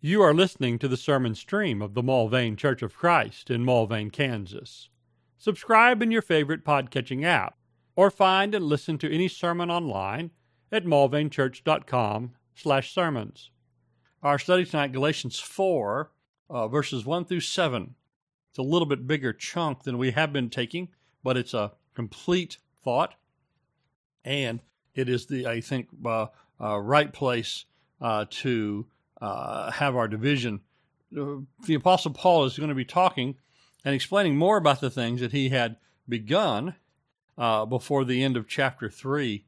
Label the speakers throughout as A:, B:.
A: You are listening to the sermon stream of the Mulvane Church of Christ in Mulvane, Kansas. Subscribe in your favorite podcatching app, or find and listen to any sermon online at mulvanechurch.com slash sermons. Our study tonight, Galatians 4, uh, verses 1 through 7. It's a little bit bigger chunk than we have been taking, but it's a complete thought. And it is the, I think, uh, uh, right place uh, to uh, have our division. The Apostle Paul is going to be talking and explaining more about the things that he had begun uh, before the end of chapter 3.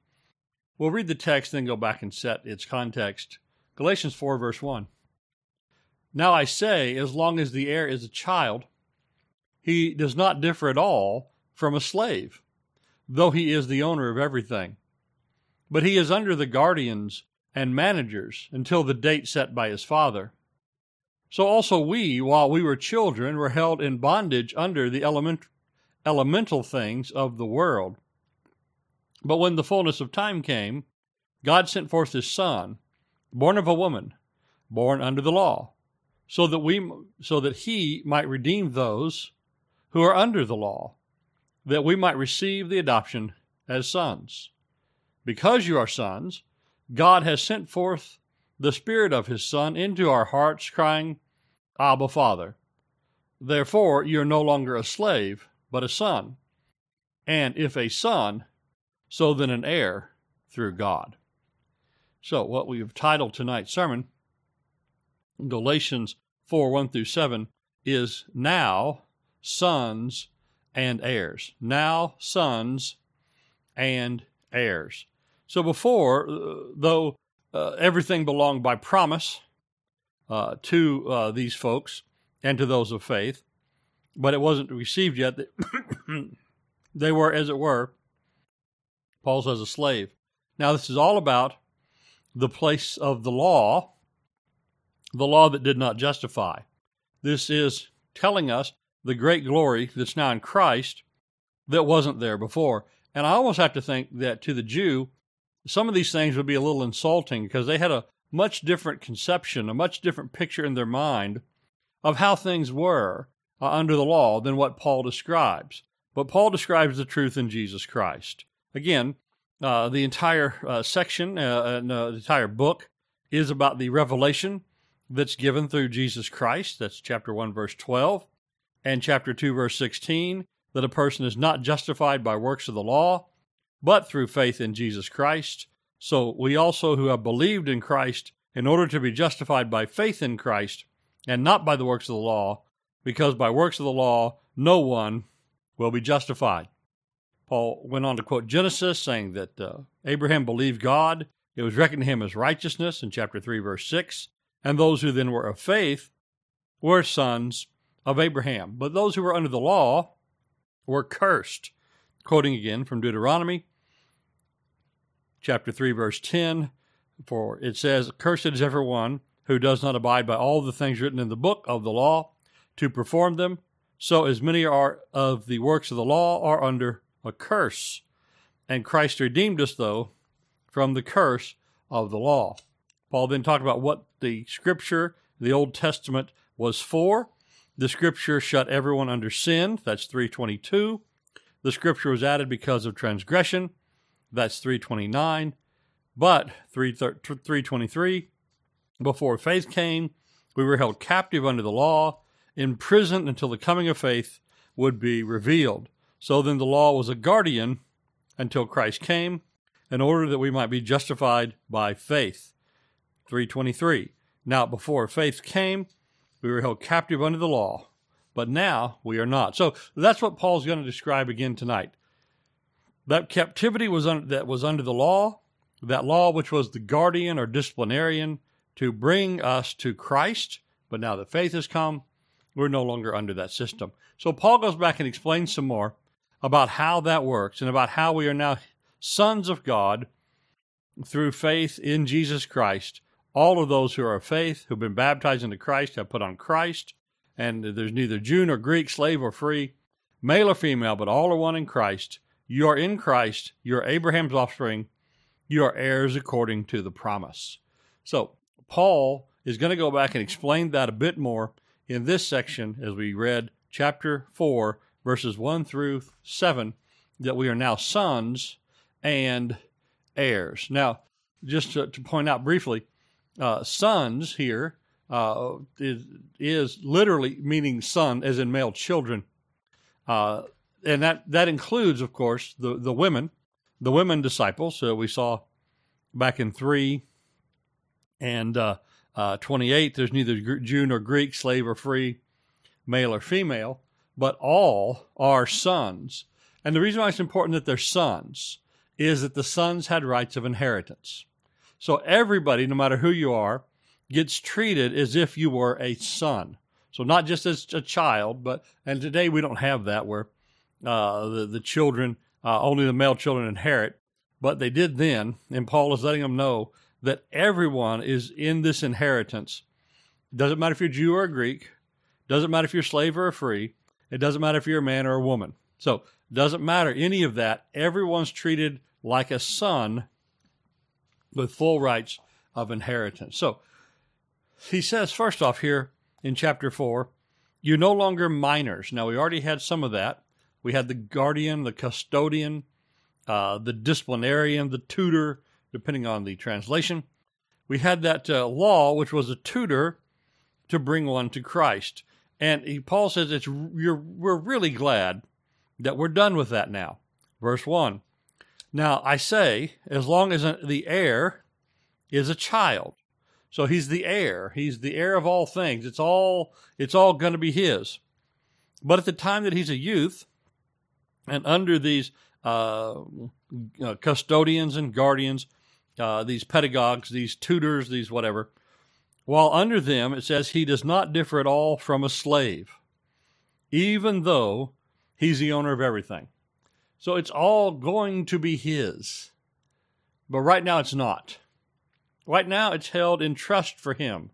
A: We'll read the text, then go back and set its context. Galatians 4, verse 1. Now I say, as long as the heir is a child, he does not differ at all from a slave, though he is the owner of everything. But he is under the guardians and managers until the date set by his father. So also we, while we were children, were held in bondage under the element, elemental things of the world. But when the fullness of time came, God sent forth his Son, born of a woman, born under the law, so that we so that he might redeem those who are under the law, that we might receive the adoption as sons. Because you are sons, God has sent forth the Spirit of His Son into our hearts, crying, Abba, Father. Therefore, you are no longer a slave, but a son. And if a son, so then an heir through God. So, what we have titled tonight's sermon, Galatians 4 1 through 7, is Now Sons and Heirs. Now Sons and Heirs. So before, uh, though uh, everything belonged by promise uh, to uh, these folks and to those of faith, but it wasn't received yet, they were, as it were, Paul says, a slave. Now, this is all about the place of the law, the law that did not justify. This is telling us the great glory that's now in Christ that wasn't there before. And I almost have to think that to the Jew, some of these things would be a little insulting because they had a much different conception, a much different picture in their mind of how things were uh, under the law than what Paul describes. But Paul describes the truth in Jesus Christ. Again, uh, the entire uh, section, uh, and, uh, the entire book, is about the revelation that's given through Jesus Christ. That's chapter 1, verse 12, and chapter 2, verse 16, that a person is not justified by works of the law, but through faith in Jesus Christ. So we also who have believed in Christ, in order to be justified by faith in Christ, and not by the works of the law, because by works of the law no one will be justified. Paul went on to quote Genesis, saying that uh, Abraham believed God, it was reckoned to him as righteousness in chapter 3, verse 6, and those who then were of faith were sons of Abraham. But those who were under the law were cursed. Quoting again from Deuteronomy chapter 3, verse 10. For it says, Cursed is everyone who does not abide by all the things written in the book of the law to perform them. So as many are of the works of the law are under a curse. And Christ redeemed us, though, from the curse of the law. Paul then talked about what the scripture, the Old Testament, was for. The scripture shut everyone under sin. That's 322. The scripture was added because of transgression. That's 329. But 323, before faith came, we were held captive under the law, imprisoned until the coming of faith would be revealed. So then the law was a guardian until Christ came, in order that we might be justified by faith. 323. Now, before faith came, we were held captive under the law, but now we are not. So that's what Paul's going to describe again tonight. That captivity was un- that was under the law, that law which was the guardian or disciplinarian to bring us to Christ. But now that faith has come, we're no longer under that system. So Paul goes back and explains some more about how that works and about how we are now sons of God through faith in Jesus Christ. All of those who are of faith, who've been baptized into Christ, have put on Christ, and there's neither Jew nor Greek, slave or free, male or female, but all are one in Christ. You are in Christ. You're Abraham's offspring. You are heirs according to the promise. So, Paul is going to go back and explain that a bit more in this section as we read chapter 4, verses 1 through 7, that we are now sons and heirs. Now, just to, to point out briefly, uh, sons here uh, is, is literally meaning son, as in male children. Uh, and that, that includes, of course, the, the women, the women disciples. So we saw back in 3 and uh, uh, 28, there's neither Jew nor Greek, slave or free, male or female, but all are sons. And the reason why it's important that they're sons is that the sons had rights of inheritance. So everybody, no matter who you are, gets treated as if you were a son. So not just as a child, but and today we don't have that where uh, the the children uh, only the male children inherit, but they did then, and Paul is letting them know that everyone is in this inheritance. It doesn't matter if you're Jew or Greek, doesn't matter if you're slave or free, it doesn't matter if you're a man or a woman. So it doesn't matter any of that. Everyone's treated like a son with full rights of inheritance. So he says, first off, here in chapter 4, you're no longer minors. Now, we already had some of that. We had the guardian, the custodian, uh, the disciplinarian, the tutor, depending on the translation. We had that uh, law, which was a tutor to bring one to Christ. And he, Paul says it's we're really glad that we're done with that now. Verse 1 now, I say, as long as the heir is a child. So he's the heir. He's the heir of all things. It's all, it's all going to be his. But at the time that he's a youth, and under these uh, uh, custodians and guardians, uh, these pedagogues, these tutors, these whatever, while under them, it says he does not differ at all from a slave, even though he's the owner of everything. So it's all going to be his. But right now it's not. Right now it's held in trust for him.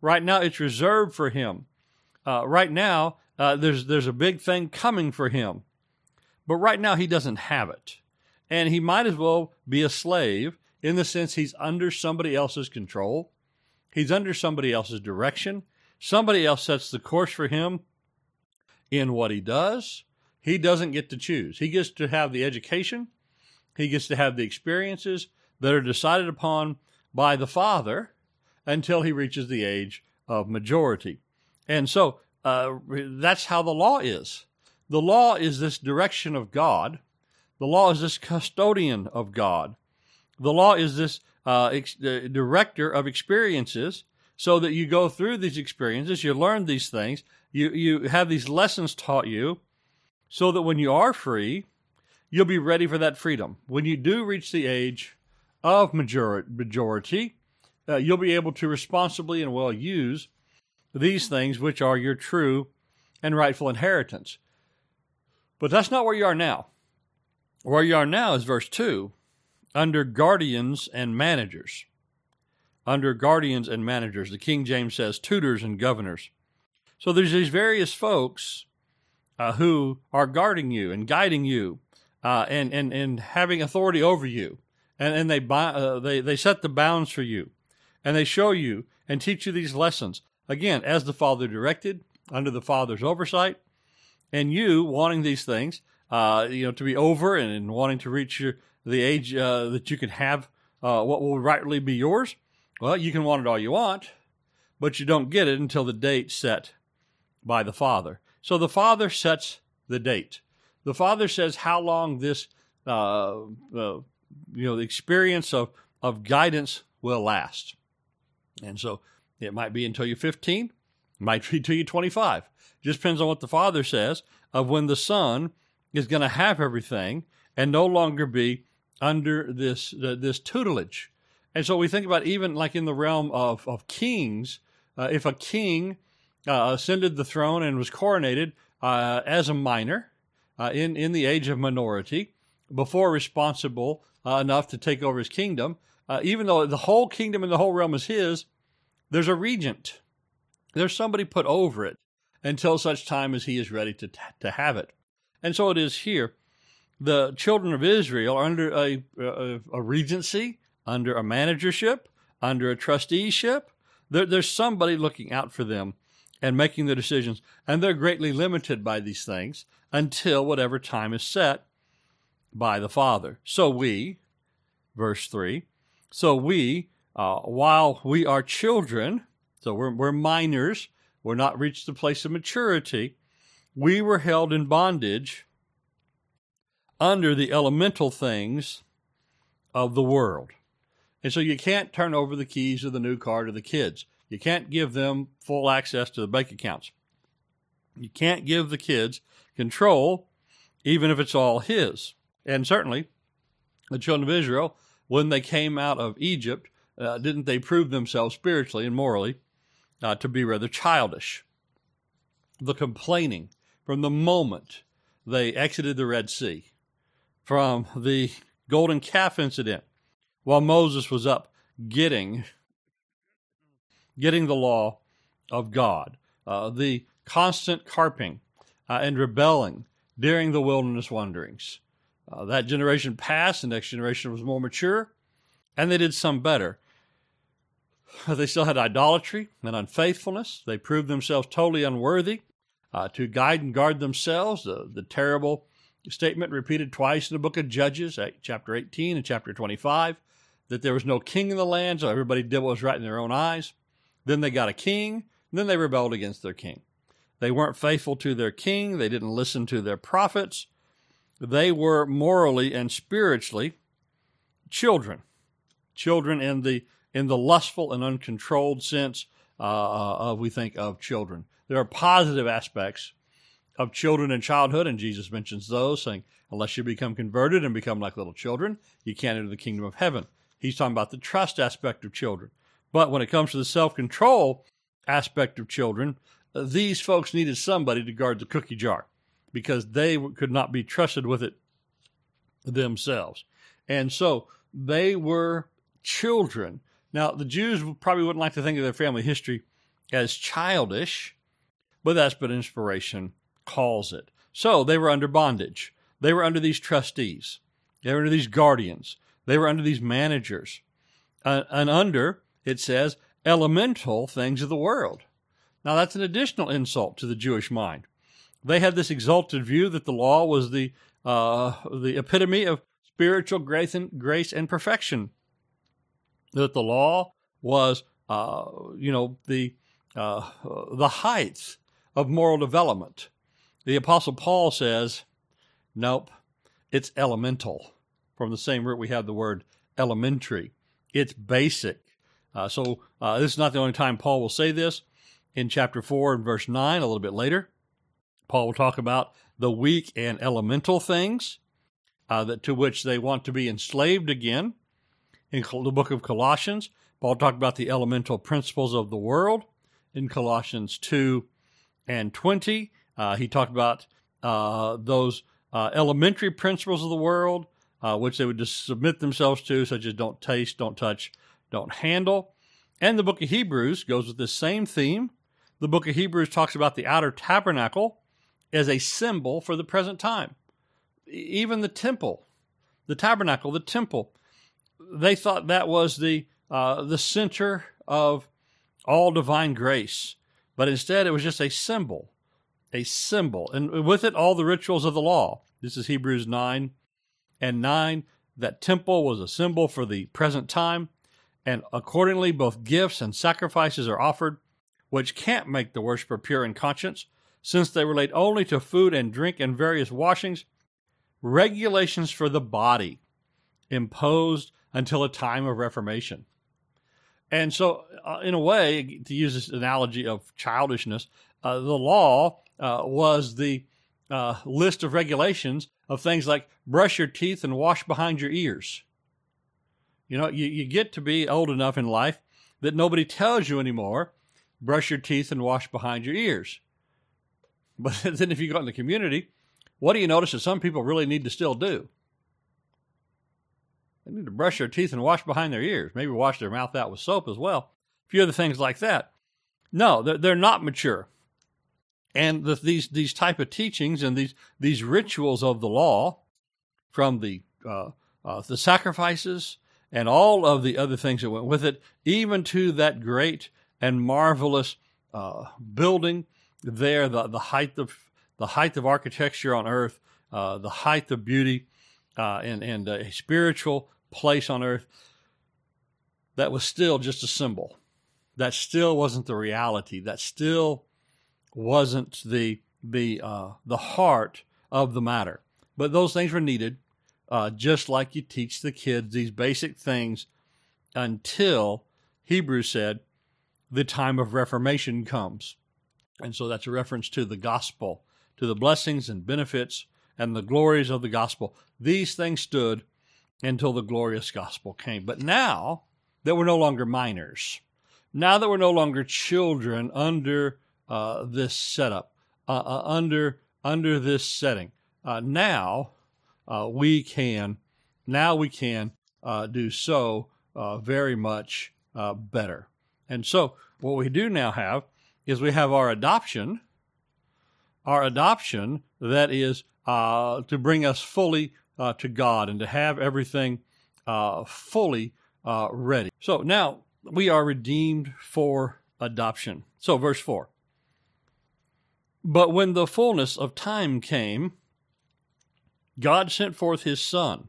A: Right now it's reserved for him. Uh, right now uh, there's there's a big thing coming for him. But right now he doesn't have it. And he might as well be a slave in the sense he's under somebody else's control. He's under somebody else's direction. Somebody else sets the course for him in what he does, he doesn't get to choose. He gets to have the education, he gets to have the experiences that are decided upon by the Father until he reaches the age of majority. And so uh, that's how the law is. The law is this direction of God. The law is this custodian of God. The law is this uh, ex- director of experiences so that you go through these experiences, you learn these things, you, you have these lessons taught you, so that when you are free, you'll be ready for that freedom. When you do reach the age of majority, uh, you'll be able to responsibly and well use these things, which are your true and rightful inheritance. But that's not where you are now. Where you are now is verse 2 under guardians and managers. Under guardians and managers. The King James says tutors and governors. So there's these various folks uh, who are guarding you and guiding you uh, and, and, and having authority over you. And, and they, uh, they, they set the bounds for you and they show you and teach you these lessons. Again, as the Father directed, under the Father's oversight, and you wanting these things, uh, you know, to be over and, and wanting to reach your, the age uh, that you can have uh, what will rightly be yours. Well, you can want it all you want, but you don't get it until the date set by the Father. So the Father sets the date. The Father says how long this, uh, uh, you know, the experience of, of guidance will last. And so it might be until you're 15, might be until you're 25. Just depends on what the Father says of when the Son is going to have everything and no longer be under this uh, this tutelage. And so we think about even like in the realm of of kings, uh, if a king uh, ascended the throne and was coronated uh, as a minor uh, in, in the age of minority before responsible uh, enough to take over his kingdom. Even though the whole kingdom and the whole realm is his, there's a regent. There's somebody put over it until such time as he is ready to, to have it. And so it is here. The children of Israel are under a, a, a regency, under a managership, under a trusteeship, There, there's somebody looking out for them and making the decisions, and they're greatly limited by these things until whatever time is set by the Father. So we, verse 3, so we, uh, while we are children, so we're, we're minors, we're not reached the place of maturity, we were held in bondage under the elemental things of the world. And so you can't turn over the keys of the new car to the kids. You can't give them full access to the bank accounts. You can't give the kids control, even if it's all his. And certainly, the children of Israel, when they came out of Egypt, uh, didn't they prove themselves spiritually and morally uh, to be rather childish? The complaining from the moment they exited the Red Sea, from the golden calf incident, while Moses was up getting getting the law of God, uh, the constant carping uh, and rebelling during the wilderness wanderings. Uh, that generation passed, the next generation was more mature, and they did some better. They still had idolatry and unfaithfulness. They proved themselves totally unworthy uh, to guide and guard themselves. The, the terrible statement repeated twice in the book of Judges, chapter 18 and chapter 25, that there was no king in the land, so everybody did what was right in their own eyes. Then they got a king, then they rebelled against their king. They weren't faithful to their king, they didn't listen to their prophets. They were morally and spiritually children. Children in the in the lustful and uncontrolled sense uh, uh of we think of children. There are positive aspects of children in childhood, and Jesus mentions those, saying, Unless you become converted and become like little children, you can't enter the kingdom of heaven. He's talking about the trust aspect of children. But when it comes to the self control aspect of children, uh, these folks needed somebody to guard the cookie jar because they could not be trusted with it themselves. And so they were children. Now, the Jews probably wouldn't like to think of their family history as childish, but that's what inspiration calls it. So they were under bondage. They were under these trustees. They were under these guardians. They were under these managers. Uh, and under, it says, elemental things of the world. Now, that's an additional insult to the Jewish mind. They had this exalted view that the law was the, uh, the epitome of spiritual grace and, grace and perfection, that the law was, uh, you know, the, uh, the height of moral development. The Apostle Paul says, nope, it's elemental. From the same root, we have the word elementary. It's basic. Uh, so uh, this is not the only time Paul will say this. In chapter 4 and verse 9, a little bit later, Paul will talk about the weak and elemental things uh, that to which they want to be enslaved again. In the book of Colossians, Paul talked about the elemental principles of the world. In Colossians 2 and 20, uh, he talked about uh, those uh, elementary principles of the world, uh, which they would just submit themselves to, such as don't taste, don't touch, don't handle. And the book of Hebrews goes with the same theme. The book of Hebrews talks about the outer tabernacle as a symbol for the present time. Even the temple, the tabernacle, the temple, they thought that was the uh, the center of all divine grace, but instead it was just a symbol a symbol, and with it all the rituals of the law. This is Hebrews 9 and 9. That temple was a symbol for the present time, and accordingly, both gifts and sacrifices are offered, which can't make the worshiper pure in conscience, since they relate only to food and drink and various washings, regulations for the body imposed until a time of reformation. And so, uh, in a way, to use this analogy of childishness, uh, the law uh, was the uh, list of regulations of things like brush your teeth and wash behind your ears. You know, you, you get to be old enough in life that nobody tells you anymore brush your teeth and wash behind your ears. But then if you go in the community, what do you notice that some people really need to still do? They need to brush their teeth and wash behind their ears, maybe wash their mouth out with soap as well. A few other things like that. No, they're, they're not mature and the, these these type of teachings and these these rituals of the law, from the uh, uh, the sacrifices and all of the other things that went with it, even to that great and marvelous uh, building there, the, the height of the height of architecture on earth, uh, the height of beauty, uh, and, and a spiritual place on earth that was still just a symbol. That still wasn't the reality. That still wasn't the the uh, the heart of the matter. But those things were needed, uh, just like you teach the kids these basic things until Hebrews said the time of reformation comes. And so that's a reference to the gospel, to the blessings and benefits and the glories of the gospel. These things stood until the glorious gospel came. But now that we're no longer minors, now that we're no longer children under uh, this setup, uh, uh, under under this setting, uh, now uh, we can now we can uh, do so very much better. And so what we do now have is we have our adoption, our adoption that is to bring us fully uh, to God and to have everything uh, fully uh, ready. So now we are redeemed for adoption. So, verse 4. But when the fullness of time came, God sent forth his Son,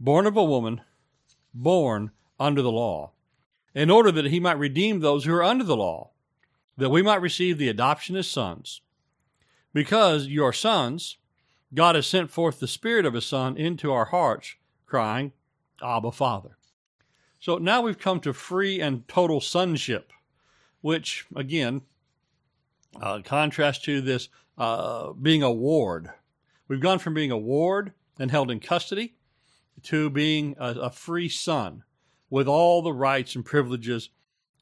A: born of a woman, born under the law, in order that he might redeem those who are under the law, that we might receive the adoption as sons. Because you are sons, God has sent forth the Spirit of His Son into our hearts, crying, Abba, Father. So now we've come to free and total sonship, which, again, uh, contrast to this uh, being a ward. We've gone from being a ward and held in custody to being a, a free son with all the rights and privileges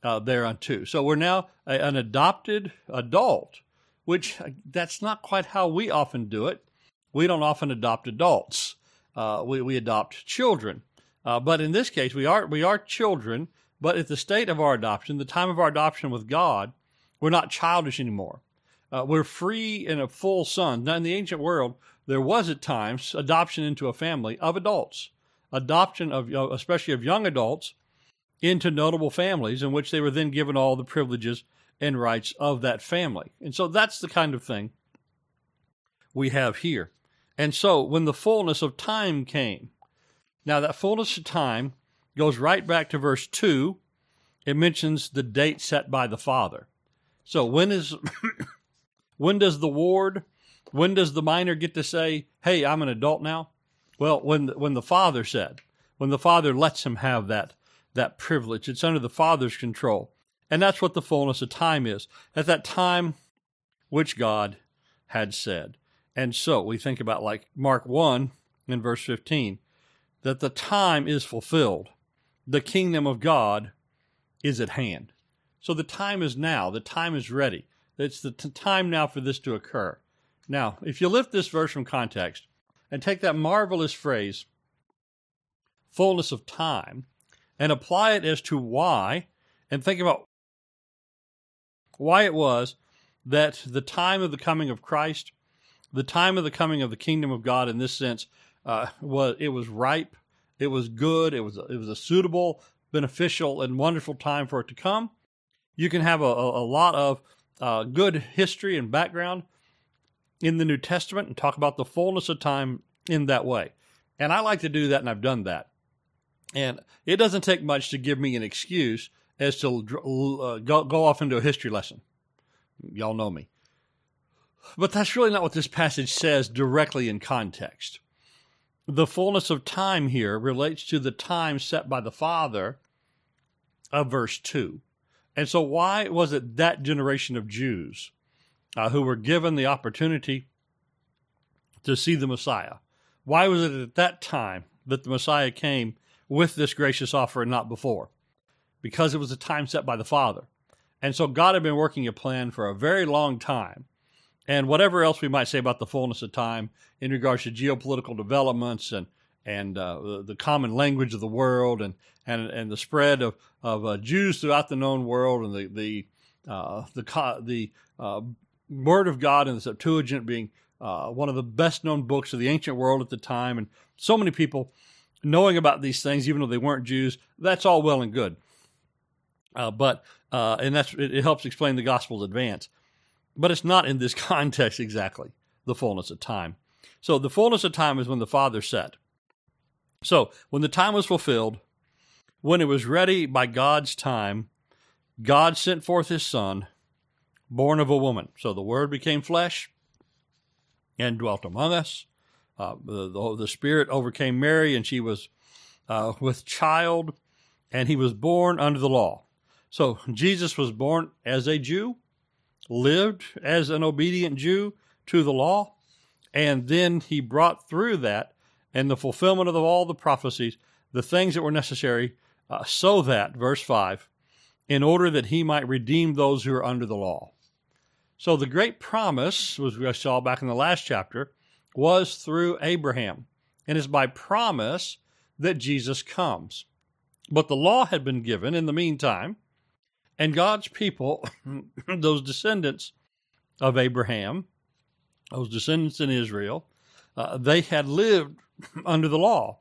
A: uh, thereunto. So we're now a, an adopted adult, which uh, that's not quite how we often do it we don't often adopt adults. Uh, we, we adopt children. Uh, but in this case, we are, we are children, but at the state of our adoption, the time of our adoption with God, we're not childish anymore. Uh, we're free and a full son. Now, in the ancient world, there was at times adoption into a family of adults, adoption of, especially of young adults, into notable families in which they were then given all the privileges and rights of that family. And so that's the kind of thing we have here. And so when the fullness of time came, now that fullness of time goes right back to verse 2. It mentions the date set by the Father. So when is when does the ward, when does the minor get to say, "Hey, I'm an adult now"? Well, when when the Father said, when the Father lets him have that that privilege, it's under the Father's control, and that's what the fullness of time is. At that time, which God had said. And so we think about like Mark 1 in verse 15 that the time is fulfilled. The kingdom of God is at hand. So the time is now. The time is ready. It's the t- time now for this to occur. Now, if you lift this verse from context and take that marvelous phrase, fullness of time, and apply it as to why, and think about why it was that the time of the coming of Christ the time of the coming of the kingdom of God in this sense uh, was it was ripe, it was good, it was it was a suitable, beneficial, and wonderful time for it to come. You can have a, a, a lot of uh, good history and background in the New Testament and talk about the fullness of time in that way. And I like to do that, and I've done that. And it doesn't take much to give me an excuse as to uh, go, go off into a history lesson. Y'all know me. But that's really not what this passage says directly in context. The fullness of time here relates to the time set by the Father of verse 2. And so, why was it that generation of Jews uh, who were given the opportunity to see the Messiah? Why was it at that time that the Messiah came with this gracious offer and not before? Because it was a time set by the Father. And so, God had been working a plan for a very long time and whatever else we might say about the fullness of time in regards to geopolitical developments and and uh, the common language of the world and and and the spread of of uh, Jews throughout the known world and the the uh, the the uh, Word of God in the Septuagint being uh, one of the best known books of the ancient world at the time, and so many people knowing about these things, even though they weren't Jews. That's all well and good.
B: Uh, but and that's it, it helps explain the gospel's advance. But it's not in this context exactly the fullness of time. So the fullness of time is when the Father said. So when the time was fulfilled, when it was ready by God's time, God sent forth his Son, born of a woman. So the Word became flesh and dwelt among us. Uh, the, the, the, Spirit overcame Mary, and she was uh, with child, and he was born under the law. So Jesus was born as a Jew, lived as an obedient Jew to the law, and then he brought through that and the fulfillment of all the prophecies the things that were necessary, uh, so that, verse 5, in order that he might redeem those who are under the law. So the great promise, as we saw back in the last chapter, was through Abraham. And it's by promise that Jesus comes. But the law had been given in the meantime, and God's people, those descendants of Abraham, those descendants in Israel, uh, they had lived under the law.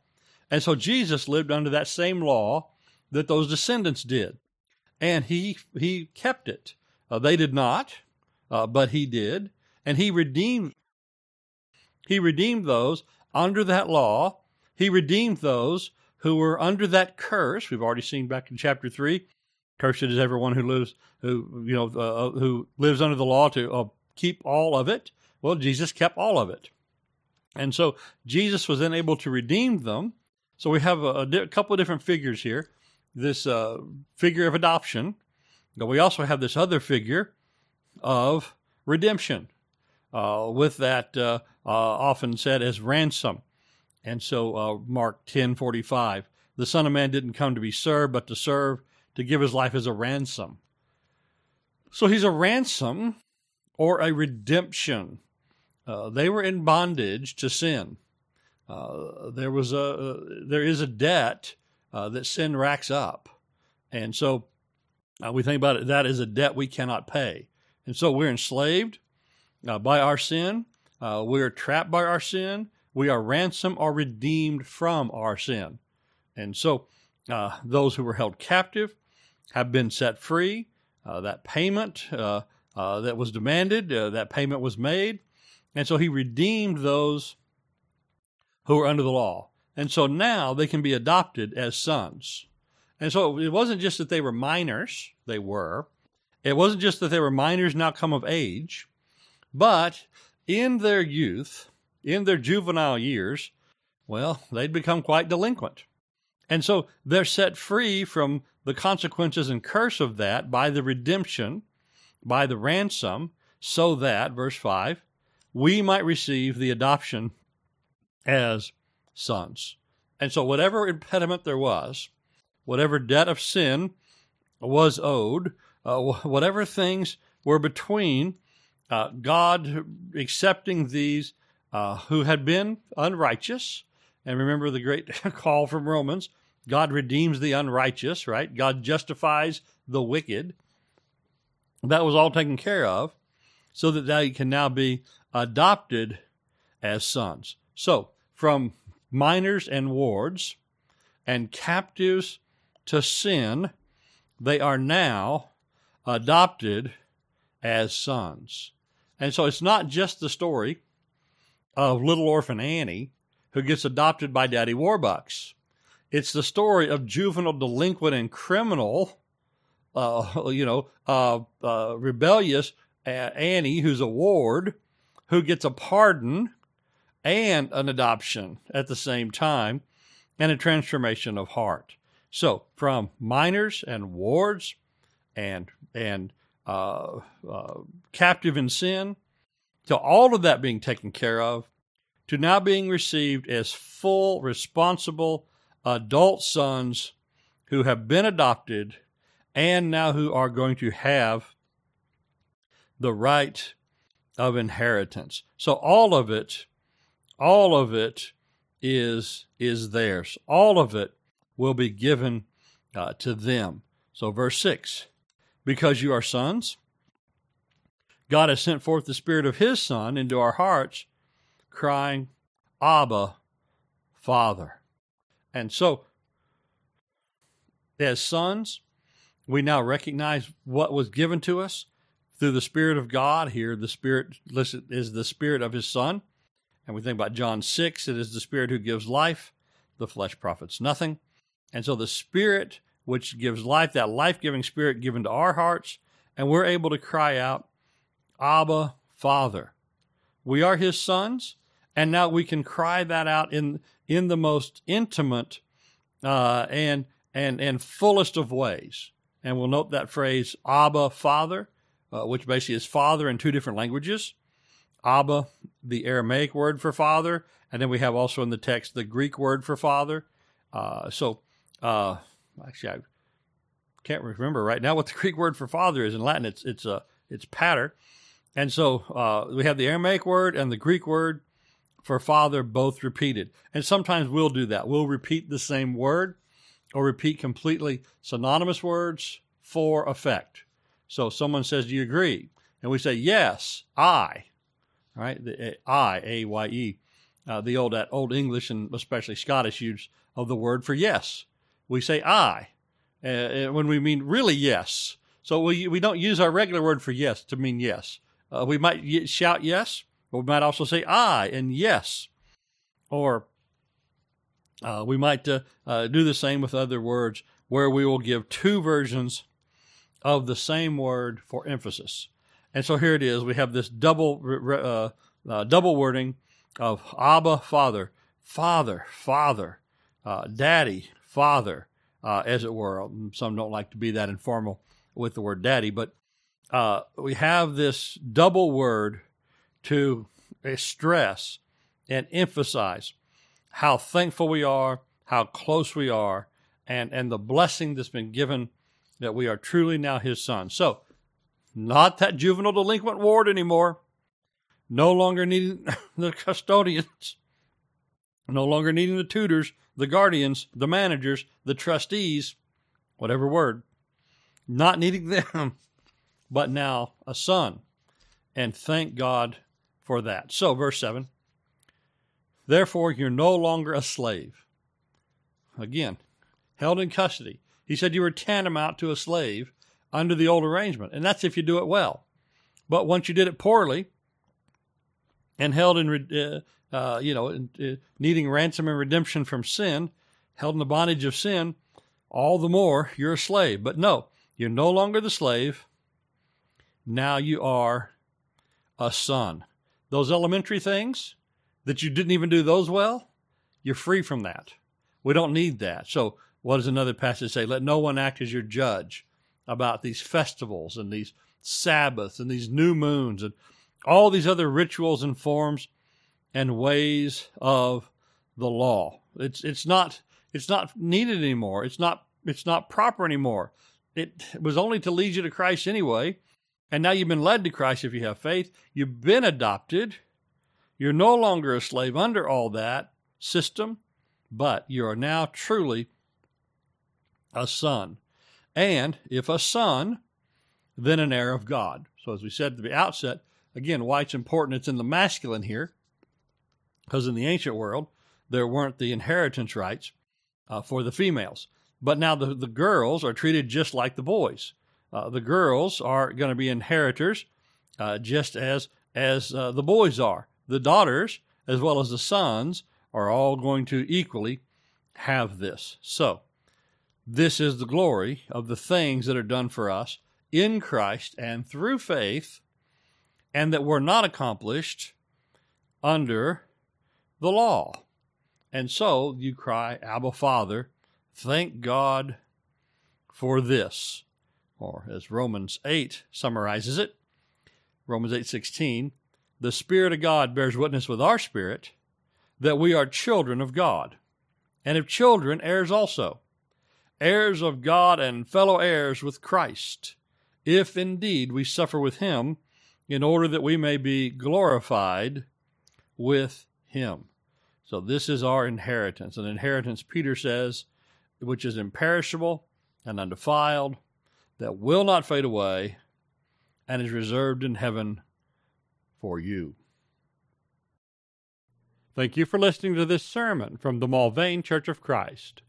B: And so Jesus lived under that same law that those descendants did. And he, he kept it. Uh, they did not, uh, but he did. And he redeemed, he redeemed those under that law. He redeemed those who were under that curse. We've already seen back in chapter three. Cursed is everyone who lives, who, you know, uh, uh who lives under the law to uh, keep all of it. Well, Jesus kept all of it. And so Jesus was then able to redeem them. So we have a, a couple of different figures here this uh, figure of adoption, but we also have this other figure of redemption, uh, with that uh, often said as ransom. And so Mark ten forty five, the Son of Man didn't come to be served, but to serve, to give his life as a ransom. So he's a ransom or a redemption uh, they were in bondage to sin. Uh, there was a uh, there is a debt uh, that sin racks up, and so uh, we think about it. That is a debt we cannot pay, and so we're enslaved by our sin. we are trapped by our sin. We are ransomed or redeemed from our sin, and so those who were held captive have been set free. Uh, that payment uh, uh, that was demanded, that payment was made and so he redeemed those who were under the law. And so now they can be adopted as sons. And so it wasn't just that they were minors, they were. It wasn't just that they were minors now come of age, but in their youth, in their juvenile years, well, they'd become quite delinquent. And so they're set free from the consequences and curse of that by the redemption, by the ransom, so that, verse 5, we might receive the adoption as sons. And so, whatever impediment there was, whatever debt of sin was owed, uh, whatever things were between uh, God accepting these uh, who had been unrighteous, and remember the great call from Romans God redeems the unrighteous, right? God justifies the wicked. That was all taken care of so that they can now be adopted as sons. So, from minors and wards and captives to sin, they are now adopted as sons. And so it's not just the story of little orphan Annie who gets adopted by Daddy Warbucks. It's the story of juvenile delinquent and criminal, uh, you know, uh, uh, rebellious Annie, who's a ward, who gets a pardon and an adoption at the same time and a transformation of heart. So, from minors and wards and and uh, uh, captive in sin to all of that being taken care of to now being received as full, responsible adult sons who have been adopted and now who are going to have the right of inheritance. So all of it, all of it is is theirs. All of it will be given uh, to them. So verse 6, because you are sons, God has sent forth the spirit of his son into our hearts, crying, Abba, Father. And so as sons, we now recognize what was given to us through the Spirit of God. Here, the Spirit listen, is the Spirit of His Son. And we think about John 6, it is the Spirit who gives life. The flesh profits nothing. And so the Spirit, which gives life, that life giving Spirit given to our hearts, and we're able to cry out, Abba, Father. We are His sons, and now we can cry that out in, in the most intimate uh, and, and, and fullest of ways. And we'll note that phrase, Abba, Father, uh, which basically is Father in two different languages. Abba, the Aramaic word for father, and then we have also in the text the Greek word for father. Uh, so, uh, actually, I can't remember right now what the Greek word for father is in Latin. It's it's uh, it's pater, and so uh, we have the Aramaic word and the Greek word for father both repeated. And sometimes we'll do that. We'll repeat the same word or repeat completely synonymous words for effect. So someone says, "Do you agree?" And we say, "Yes, aye." right? The aye, A Y E, uh, the old that old English and especially Scottish use of the word for yes. We say aye uh, when we mean really yes. So we we don't use our regular word for yes to mean yes. Uh, we might shout yes, we might also say aye and yes, or uh, we might uh, uh, do the same with other words where we will give two versions of the same word for emphasis. And so here it is. We have this double uh, uh, double wording of Abba, Father, Father, Father, uh, Daddy, Father, as it were. Some don't like to be that informal with the word Daddy, but we have this double word to stress and emphasize how thankful we are, how close we are, and and the blessing that's been given that we are truly now His son. So not that juvenile delinquent ward anymore. No longer needing the custodians. No longer needing the tutors, the guardians, the managers, the trustees, whatever word. Not needing them, but now a son. And thank God for that. So, verse 7 Therefore, you're no longer a slave. Again, held in custody. He said you were tantamount to a slave under the old arrangement. And that's if you do it well. But once you did it poorly and held in, uh, uh, you know, uh, needing ransom and redemption from sin, held in the bondage of sin, all the more you're a slave. But no, you're no longer the slave. Now you are a son. Those elementary things that you didn't even do those well, you're free from that. We don't need that. So, what does another passage say? Let no one act as your judge about these festivals and these Sabbaths and these new moons and all these other rituals and forms and ways of the law. It's it's not it's not needed anymore. It's not it's not proper anymore. It was only to lead you to Christ anyway. And now you've been led to Christ if you have faith. You've been adopted. You're no longer a slave under all that system, but you are now truly a son and if a son, then an heir of God. So, as we said at the outset, again, why it's important it's in the masculine here, because in the ancient world, there weren't the inheritance rights uh, for the females. But now the, the girls are treated just like the boys. Uh, the girls are going to be inheritors uh, just as, as uh, the boys are. The daughters, as well as the sons, are all going to equally have this. So, this is the glory of the things that are done for us in Christ and through faith, and that were not accomplished under the law. And so you cry, Abba, Father, thank God for this. Or as Romans 8 summarizes it, Romans 8:16, the Spirit of God bears witness with our spirit that we are children of God, and if children, heirs also heirs of God and fellow heirs with Christ, if indeed we suffer with him, in order that we may be glorified with him. So, this is our inheritance. An inheritance, Peter says, which is imperishable and undefiled, that will not fade away, and is reserved in heaven for you.
A: Thank you for listening to this sermon from the Mulvane Church of Christ.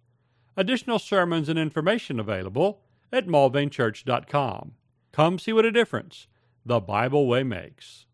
A: Additional sermons and information available at mulvanechurch.com. Come see what a difference the Bible way makes.